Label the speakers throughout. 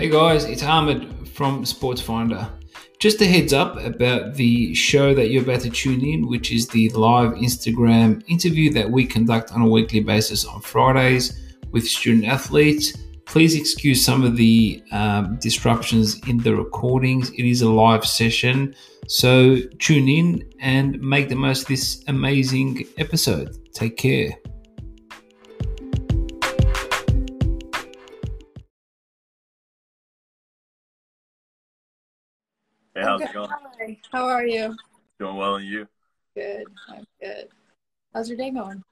Speaker 1: Hey guys, it's Ahmed from Sports Finder. Just a heads up about the show that you're about to tune in, which is the live Instagram interview that we conduct on a weekly basis on Fridays with student athletes. Please excuse some of the um, disruptions in the recordings. It is a live session, so tune in and make the most of this amazing episode. Take care.
Speaker 2: Hey, how's it going?
Speaker 3: Hi. How are you?
Speaker 2: Doing well, and you?
Speaker 3: Good. I'm good. How's your day going?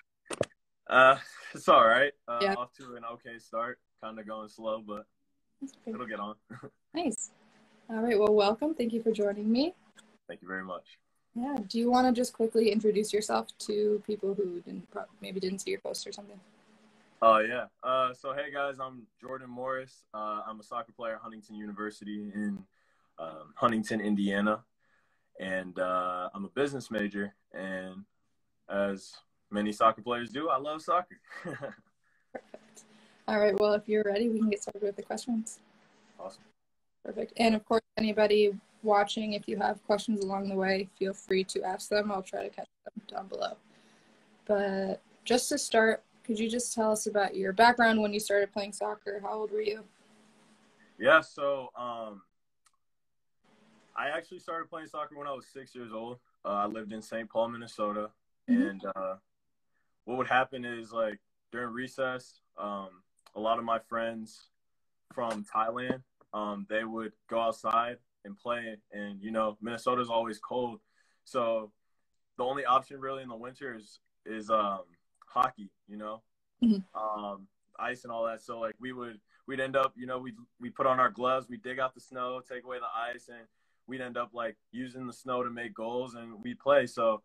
Speaker 2: Uh, it's all right. Uh,
Speaker 3: Yeah.
Speaker 2: Off to an okay start. Kind of going slow, but it'll get on.
Speaker 3: Nice. All right. Well, welcome. Thank you for joining me.
Speaker 2: Thank you very much.
Speaker 3: Yeah. Do you want to just quickly introduce yourself to people who didn't pro- maybe didn't see your post or something?
Speaker 2: Oh yeah. Uh, so hey guys, I'm Jordan Morris. Uh, I'm a soccer player at Huntington University in um, Huntington, Indiana, and uh, I'm a business major. And as many soccer players do, I love soccer.
Speaker 3: All right. Well, if you're ready, we can get started with the questions.
Speaker 2: awesome.
Speaker 3: Perfect. And of course, anybody watching, if you have questions along the way, feel free to ask them. I'll try to catch them down below. But just to start, could you just tell us about your background when you started playing soccer? How old were you?
Speaker 2: Yeah, so um, I actually started playing soccer when I was six years old. Uh, I lived in St. Paul, Minnesota,
Speaker 3: Mhm.
Speaker 2: and uh, what would happen is like during recess, um, a lot of my friends from Thailand, um, they would go outside and play, and you know Minnesota's always cold, so the only option really in the winter is is um, hockey, you know,
Speaker 3: Mhm.
Speaker 2: um, ice and all that. So like we would we'd end up, you know, we we put on our gloves, we dig out the snow, take away the ice, and we'd end up like using the snow to make goals, and we play. So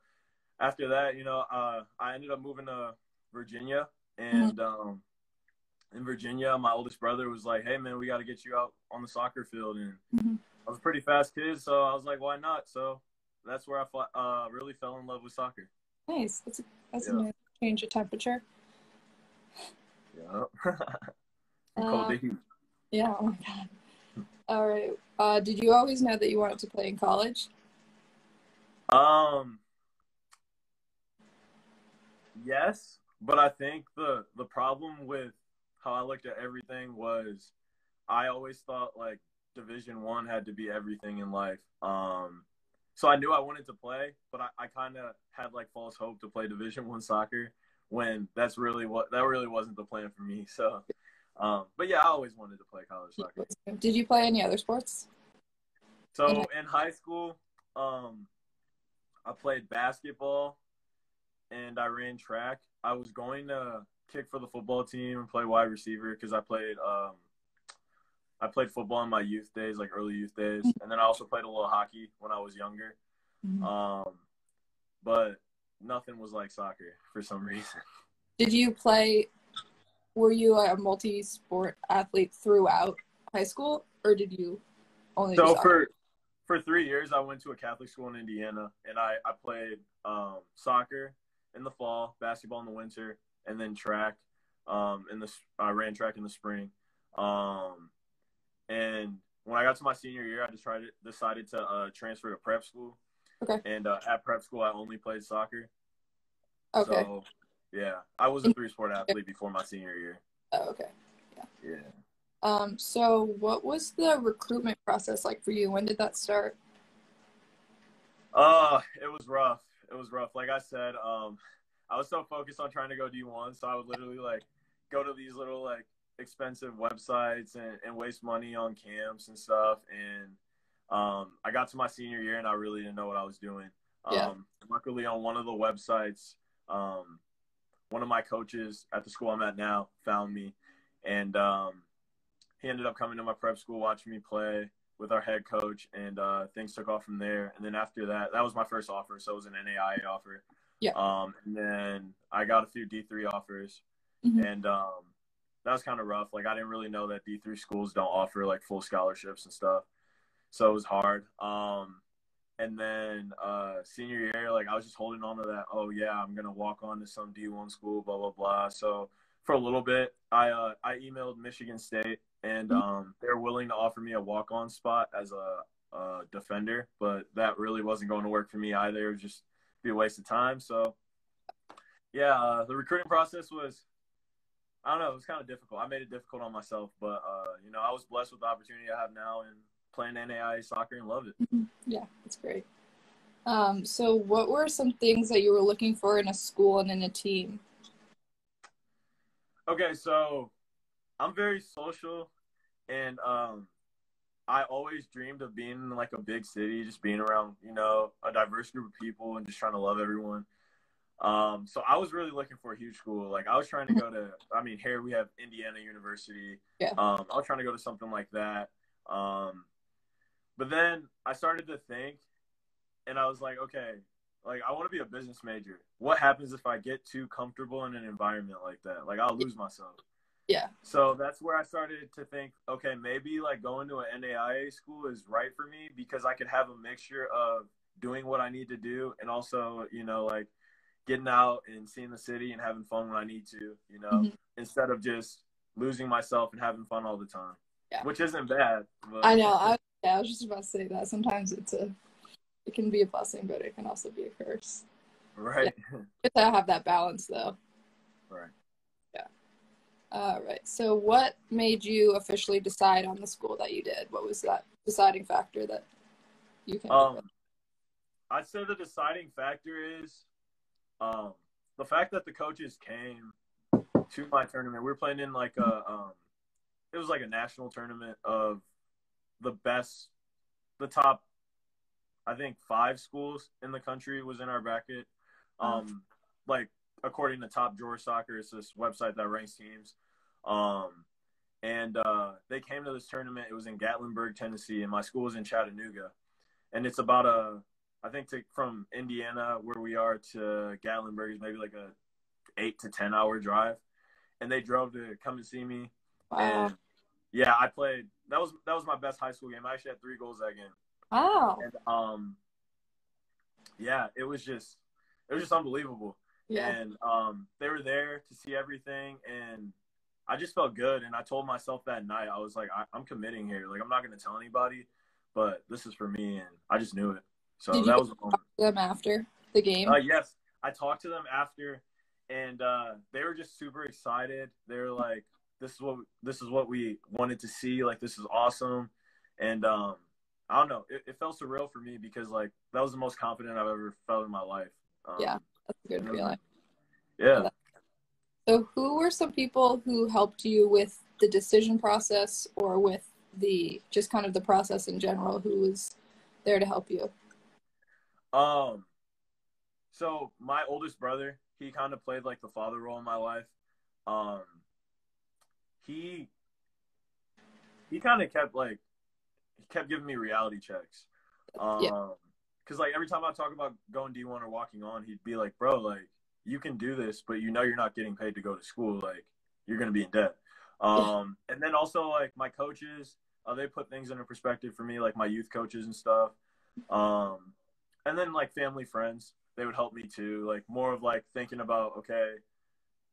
Speaker 2: after that, you know, uh, I ended up moving to Virginia, and um, in Virginia, my oldest brother was like, "Hey man, we got to get you out on the soccer field," and
Speaker 3: Mhm.
Speaker 2: I was a pretty fast kid, so I was like, "Why not?" So that's where I uh, really fell in love with soccer.
Speaker 3: Nice. That's a, that's
Speaker 2: Yeah.
Speaker 3: a nice change of temperature.
Speaker 2: Yeah.
Speaker 3: Uh. Yeah. Oh my god. All right. Uh, did you always know that you wanted to play in college?
Speaker 2: Um, yes, but I think the the problem with how I looked at everything was I always thought like Division One had to be everything in life. Um, so I knew I wanted to play, but I, I kind of had like false hope to play Division One soccer when that's really what that really wasn't the plan for me. So, um, but yeah, I always wanted to play college soccer.
Speaker 3: Did you play any other sports?
Speaker 2: So in high school, um, I played basketball and I ran track. I was going to kick for the football team and play wide receiver because I played um, I played football in my youth days, like early youth days, and then I also played a little hockey when I was younger.
Speaker 3: Mhm.
Speaker 2: Um, but nothing was like soccer for some reason.
Speaker 3: Did you play? Were you a multi-sport athlete throughout high school, or did you only?
Speaker 2: So for for three years, I went to a Catholic school in Indiana, and I I played um, soccer in the fall, basketball in the winter, and then track. Um, in the I ran track in the spring, um, and when I got to my senior year, I decided decided to uh, transfer to prep school.
Speaker 3: Okay.
Speaker 2: And uh, at prep school, I only played soccer.
Speaker 3: okay.
Speaker 2: So yeah, I was a three sport athlete before my senior year.
Speaker 3: Oh, okay.
Speaker 2: Yeah. Yeah.
Speaker 3: Um. So, what was the recruitment process like for you? When did that start?
Speaker 2: Uh, it was rough. It was rough. Like I said, um, I was so focused on trying to go D1, so I would literally like go to these little like expensive websites and, and waste money on camps and stuff. And um, I got to my senior year and I really didn't know what I was doing. Um,
Speaker 3: Yeah.
Speaker 2: Luckily, on one of the websites, um, one of my coaches at the school I'm at now found me, and um, he ended up coming to my prep school, watching me play with our head coach, and uh, things took off from there. And then after that, that was my first offer, so it was an NAIA offer.
Speaker 3: Yeah.
Speaker 2: Um, and then I got a few D3 offers,
Speaker 3: Mhm.
Speaker 2: and um, that was kind of rough. Like I didn't really know that D3 schools don't offer like full scholarships and stuff, so it was hard. Um, and then uh, senior year, like I was just holding on to that. Oh yeah, I'm gonna walk on to some D1 school, blah blah blah. So for a little bit, I uh, I emailed Michigan State, and um, they're willing to offer me a walk on spot as a, a defender, but that really wasn't going to work for me either. It would just be a waste of time. So yeah, uh, the recruiting process was. I don't know. It was kind of difficult. I made it difficult on myself, but uh, you know, I was blessed with the opportunity I have now and playing NAI soccer and loved it.
Speaker 3: Yeah, that's great. Um, so, what were some things that you were looking for in a school and in a team?
Speaker 2: Okay, so I'm very social, and um, I always dreamed of being in like a big city, just being around you know a diverse group of people and just trying to love everyone. Um, so I was really looking for a huge school. Like I was trying to go to, I mean, here we have Indiana University.
Speaker 3: Yeah.
Speaker 2: Um, I was trying to go to something like that. But then I started to think, and I was like, okay, like I want to be a business major. What happens if I get too comfortable in an environment like that? Like I'll lose myself.
Speaker 3: Yeah.
Speaker 2: So that's where I started to think, okay, maybe like going to an NAIA school is right for me because I could have a mixture of doing what I need to do and also, you know, like getting out and seeing the city and having fun when I need to, you know,
Speaker 3: Mhm.
Speaker 2: instead of just losing myself and having fun all the time.
Speaker 3: Yeah.
Speaker 2: Which isn't bad. But
Speaker 3: I know. I, yeah, I was just about to say that. Sometimes it's a, it can be a blessing, but it can also be a curse.
Speaker 2: right.
Speaker 3: Good to have that balance, though.
Speaker 2: right. Yeah.
Speaker 3: All right. So, what made you officially decide on the school that you did? What was that deciding factor that you came up with?
Speaker 2: Um, I'd say the deciding factor is um, the fact that the coaches came to my tournament. We were playing in like a, um, it was like a national tournament of the best, the top, I think five schools in the country was in our bracket. Um, like according to Top Drawer Soccer, it's this website that ranks teams. Um, and uh, they came to this tournament. It was in Gatlinburg, Tennessee, and my school was in Chattanooga. And it's about a, I think to, from Indiana where we are to Gatlinburg is maybe like a eight to ten hour drive. And they drove to come and see me.
Speaker 3: Wow.
Speaker 2: And yeah, I played. That was that was my best high school game. I actually had three goals that game.
Speaker 3: Oh.
Speaker 2: And um, yeah, it was just it was just unbelievable.
Speaker 3: Yeah.
Speaker 2: And um, they were there to see everything, and I just felt good. And I told myself that night, I was like, I- I'm committing here. Like, I'm not going to tell anybody, but this is for me, and I just knew it. So
Speaker 3: Did
Speaker 2: that was the moment.
Speaker 3: Them after the game.
Speaker 2: Uh, yes, I talked to them after, and uh, they were just super excited. They were like, "This is what this is what we wanted to see. Like, this is awesome." And um, I don't know, it, it felt surreal for me because like that was the most confident I've ever felt in my life. Um,
Speaker 3: Yeah. That's a good feeling.
Speaker 2: yeah.
Speaker 3: So, who were some people who helped you with the decision process or with the just kind of the process in general? Who was there to help you?
Speaker 2: Um, so my oldest brother, he kind of played like the father role in my life. Um, he he kind of kept like he kept giving me reality checks. Um,
Speaker 3: Yeah.
Speaker 2: cause like every time I talk about going D one or walking on, he'd be like, "Bro, like you can do this, but you know you're not getting paid to go to school. Like you're gonna be in debt." Um, and then also like my coaches, uh, they put things into perspective for me, like my youth coaches and stuff. Um, and then like family friends they would help me too like more of like thinking about okay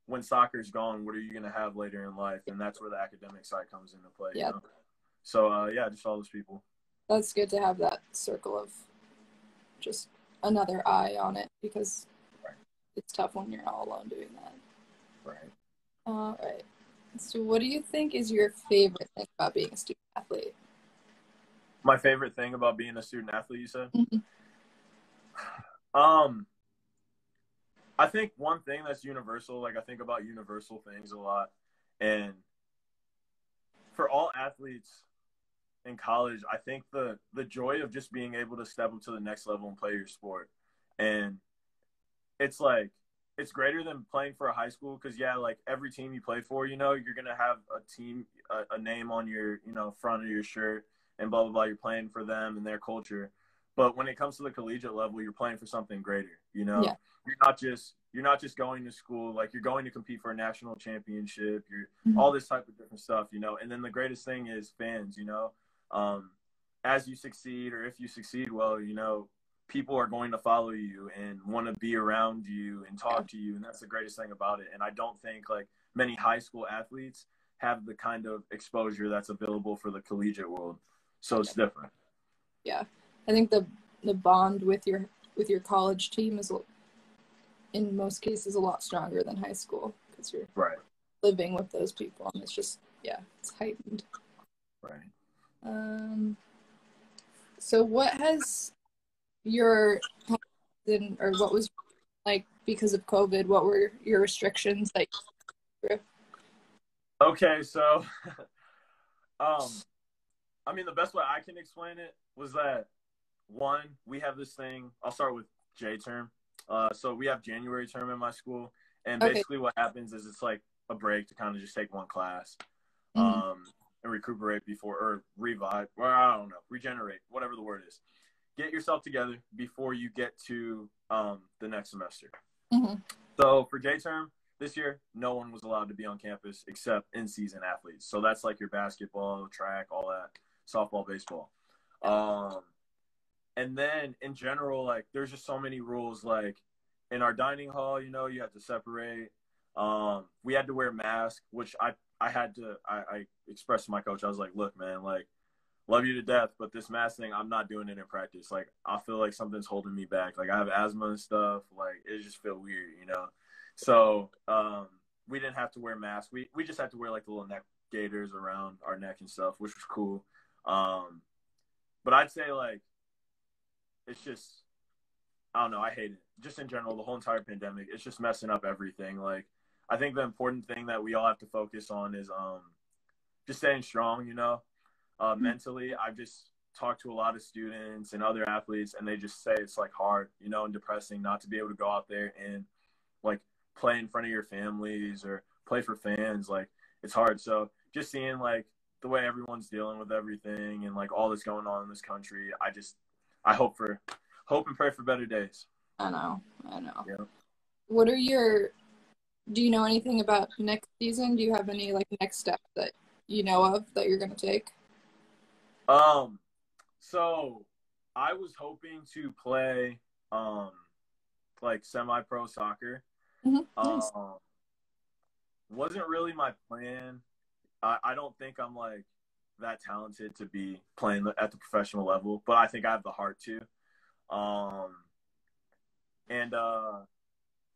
Speaker 2: when soccer's gone what are you going to have later in life and that's where the academic side comes into play you
Speaker 3: Yeah.
Speaker 2: know? so uh, yeah just all those people
Speaker 3: That's good to have that circle of just another eye on it because
Speaker 2: Right.
Speaker 3: it's tough when you're all alone doing that.
Speaker 2: right
Speaker 3: All right. So, what do you think is your favorite thing about being a student athlete?
Speaker 2: my favorite thing about being a student athlete you said
Speaker 3: Mhm.
Speaker 2: um i think one thing that's universal like i think about universal things a lot and for all athletes in college i think the the joy of just being able to step up to the next level and play your sport and it's like it's greater than playing for a high school because yeah, like every team you play for, you know, you're gonna have a team, a, a, name on your, you know, front of your shirt, and blah blah blah. You're playing for them and their culture. But when it comes to the collegiate level, you're playing for something greater. You know,
Speaker 3: Yeah.
Speaker 2: you're not just you're not just going to school. Like you're going to compete for a national championship. You're
Speaker 3: Mhm.
Speaker 2: all this type of different stuff. You know, and then the greatest thing is fans. You know, um, as you succeed or if you succeed well, you know, people are going to follow you and want to be around you and talk to you and that's the greatest thing about it and i don't think like many high school athletes have the kind of exposure that's available for the collegiate world so it's different
Speaker 3: Yeah, I think the the bond with your with your college team is, in most cases, a lot stronger than high school because you're
Speaker 2: right
Speaker 3: living with those people, and it's just yeah, it's heightened.
Speaker 2: right
Speaker 3: Um, so what has your or what was like because of COVID? What were your restrictions like
Speaker 2: okay so um i mean the best way i can explain it was that one we have this thing i'll start with j term uh so we have january term in my school and
Speaker 3: Okay.
Speaker 2: basically what happens is it's like a break to kind of just take one class
Speaker 3: Mhm.
Speaker 2: um, and recuperate before or revive. Well, I don't know, regenerate, whatever the word is. Get yourself together before you get to um, the next semester.
Speaker 3: Mhm.
Speaker 2: So for J term this year, no one was allowed to be on campus except in-season athletes. So that's like your basketball, track, all that, softball, baseball. Um, and then in general, like there's just so many rules. Like in our dining hall, you know, you have to separate. Um, we had to wear masks, which I I had to I, I expressed to my coach. I was like, look, man, like love you to death, but this mask thing, I'm not doing it in practice. Like I feel like something's holding me back. Like I have asthma and stuff. Like it just feel weird, you know. So um, we didn't have to wear masks. We we just had to wear like the little neck gaiters around our neck and stuff, which was cool. Um, but I'd say like it's just I don't know. I hate it. Just in general, the whole entire pandemic, it's just messing up everything. Like I think the important thing that we all have to focus on is um just staying strong. You know, uh, mentally. I've just talked to a lot of students and other athletes, and they just say it's like hard, you know, and depressing not to be able to go out there and like play in front of your families or play for fans. Like it's hard. So just seeing like the way everyone's dealing with everything and like all that's going on in this country, I just I hope for hope and pray for better days.
Speaker 3: I know, I know.
Speaker 2: Yeah.
Speaker 3: What are your? Do you know anything about next season? Do you have any like next step that you know of that you're gonna take?
Speaker 2: Um, so I was hoping to play um like semi-pro soccer.
Speaker 3: Mhm, nice.
Speaker 2: Um, wasn't really my plan. I, I don't think I'm like that talented to be playing at the professional level, but I think I have the heart to. Um, and uh,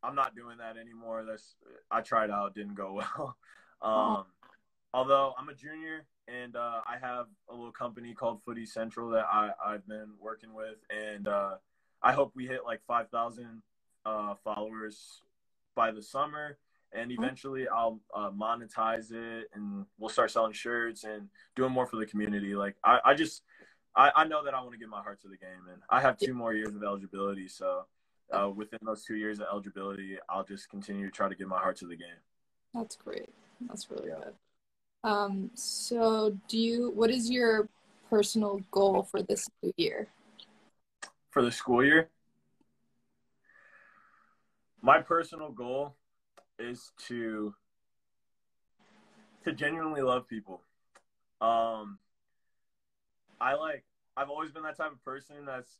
Speaker 2: I'm not doing that anymore. That's I tried out, didn't go well. um, although I'm a junior and uh, I have a little company called Footy Central that I, I've been working with, and uh, I hope we hit like 5,000 uh, followers by the summer. And eventually, I'll uh, monetize it, and we'll start selling shirts and doing more for the community. Like I, I just, I, I know that I want to give my heart to the game, and I have two more years of eligibility. So uh, within those two years of eligibility, I'll just continue to try to give my heart to the game.
Speaker 3: That's great. That's really
Speaker 2: Yeah.
Speaker 3: good. Um, so do you? What is your personal goal for this new year?
Speaker 2: for the school year. My personal goal is to to genuinely love people. Um I like I've always been that type of person that's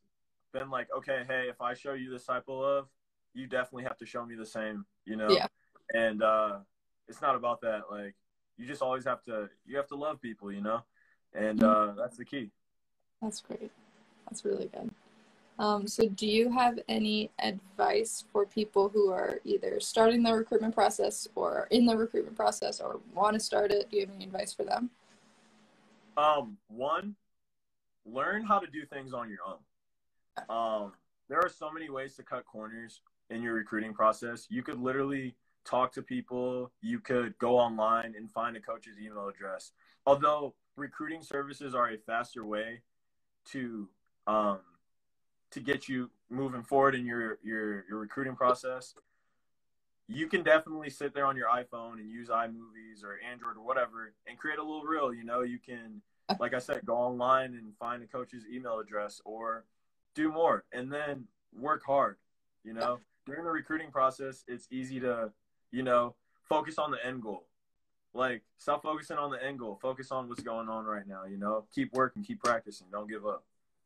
Speaker 2: been like, okay, hey, if I show you this type of love, you definitely have to show me the same, you know?
Speaker 3: Yeah.
Speaker 2: And uh it's not about that. Like you just always have to you have to love people, you know? And uh that's the key.
Speaker 3: That's great. That's really good. Um, so do you have any advice for people who are either starting the recruitment process or in the recruitment process or want to start it? Do you have any advice for them?
Speaker 2: Um, one, learn how to do things on your own. Um, there are so many ways to cut corners in your recruiting process. You could literally talk to people. You could go online and find a coach's email address. Although recruiting services are a faster way to um, to get you moving forward in your your your recruiting process. you can definitely sit there on your iPhone and use iMovies or Android or whatever and create a little reel. You know, you can, like I said, go online and find a coach's email address or do more and then work hard. You know, during the recruiting process, it's easy to, you know, focus on the end goal. Like, stop focusing on the end goal. Focus on what's going on right now. You know, keep working, keep practicing. Don't give up.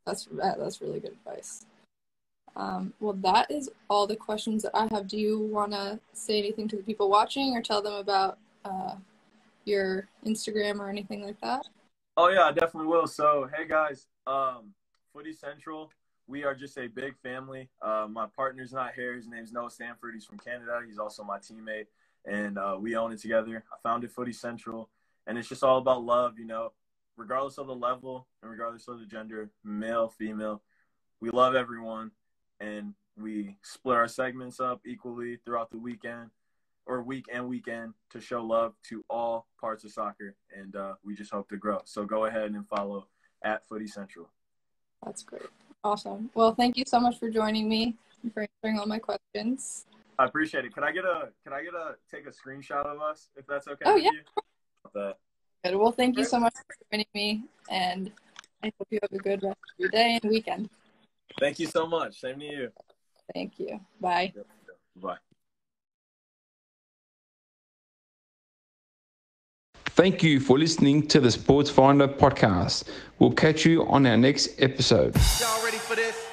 Speaker 3: That's that's really good advice. Um, well, that is all the questions that I have. Do you want to say anything to the people watching or tell them about uh, your Instagram or anything like that?
Speaker 2: Oh yeah, I definitely will. So hey guys, um, Footy Central, we are just a big family. Uh, my partner's not here. His name's Noah Stanford. He's from Canada. He's also my teammate, and uh, we own it together. I founded Footy Central, and it's just all about love. You know, regardless of the level and regardless of the gender, male, female, we love everyone and we split our segments up equally throughout the weekend or week and weekend to show love to all parts of soccer and uh, we just hope to grow. So go ahead and follow at footy central.
Speaker 3: That's great. Awesome. Well thank you so much for joining me and for answering all my questions.
Speaker 2: I appreciate it. Can i get a can i get a take a screenshot of us if that's okay
Speaker 3: oh yeah
Speaker 2: that.
Speaker 3: Good well thank you so much for joining me and i hope you have a good rest of your day and weekend
Speaker 2: Thank you so much. Same to you.
Speaker 3: Thank you. Bye.
Speaker 2: Bye.
Speaker 4: Thank you for listening to the Sports Finder podcast. We'll catch you on our next episode.
Speaker 5: Y'all ready for this?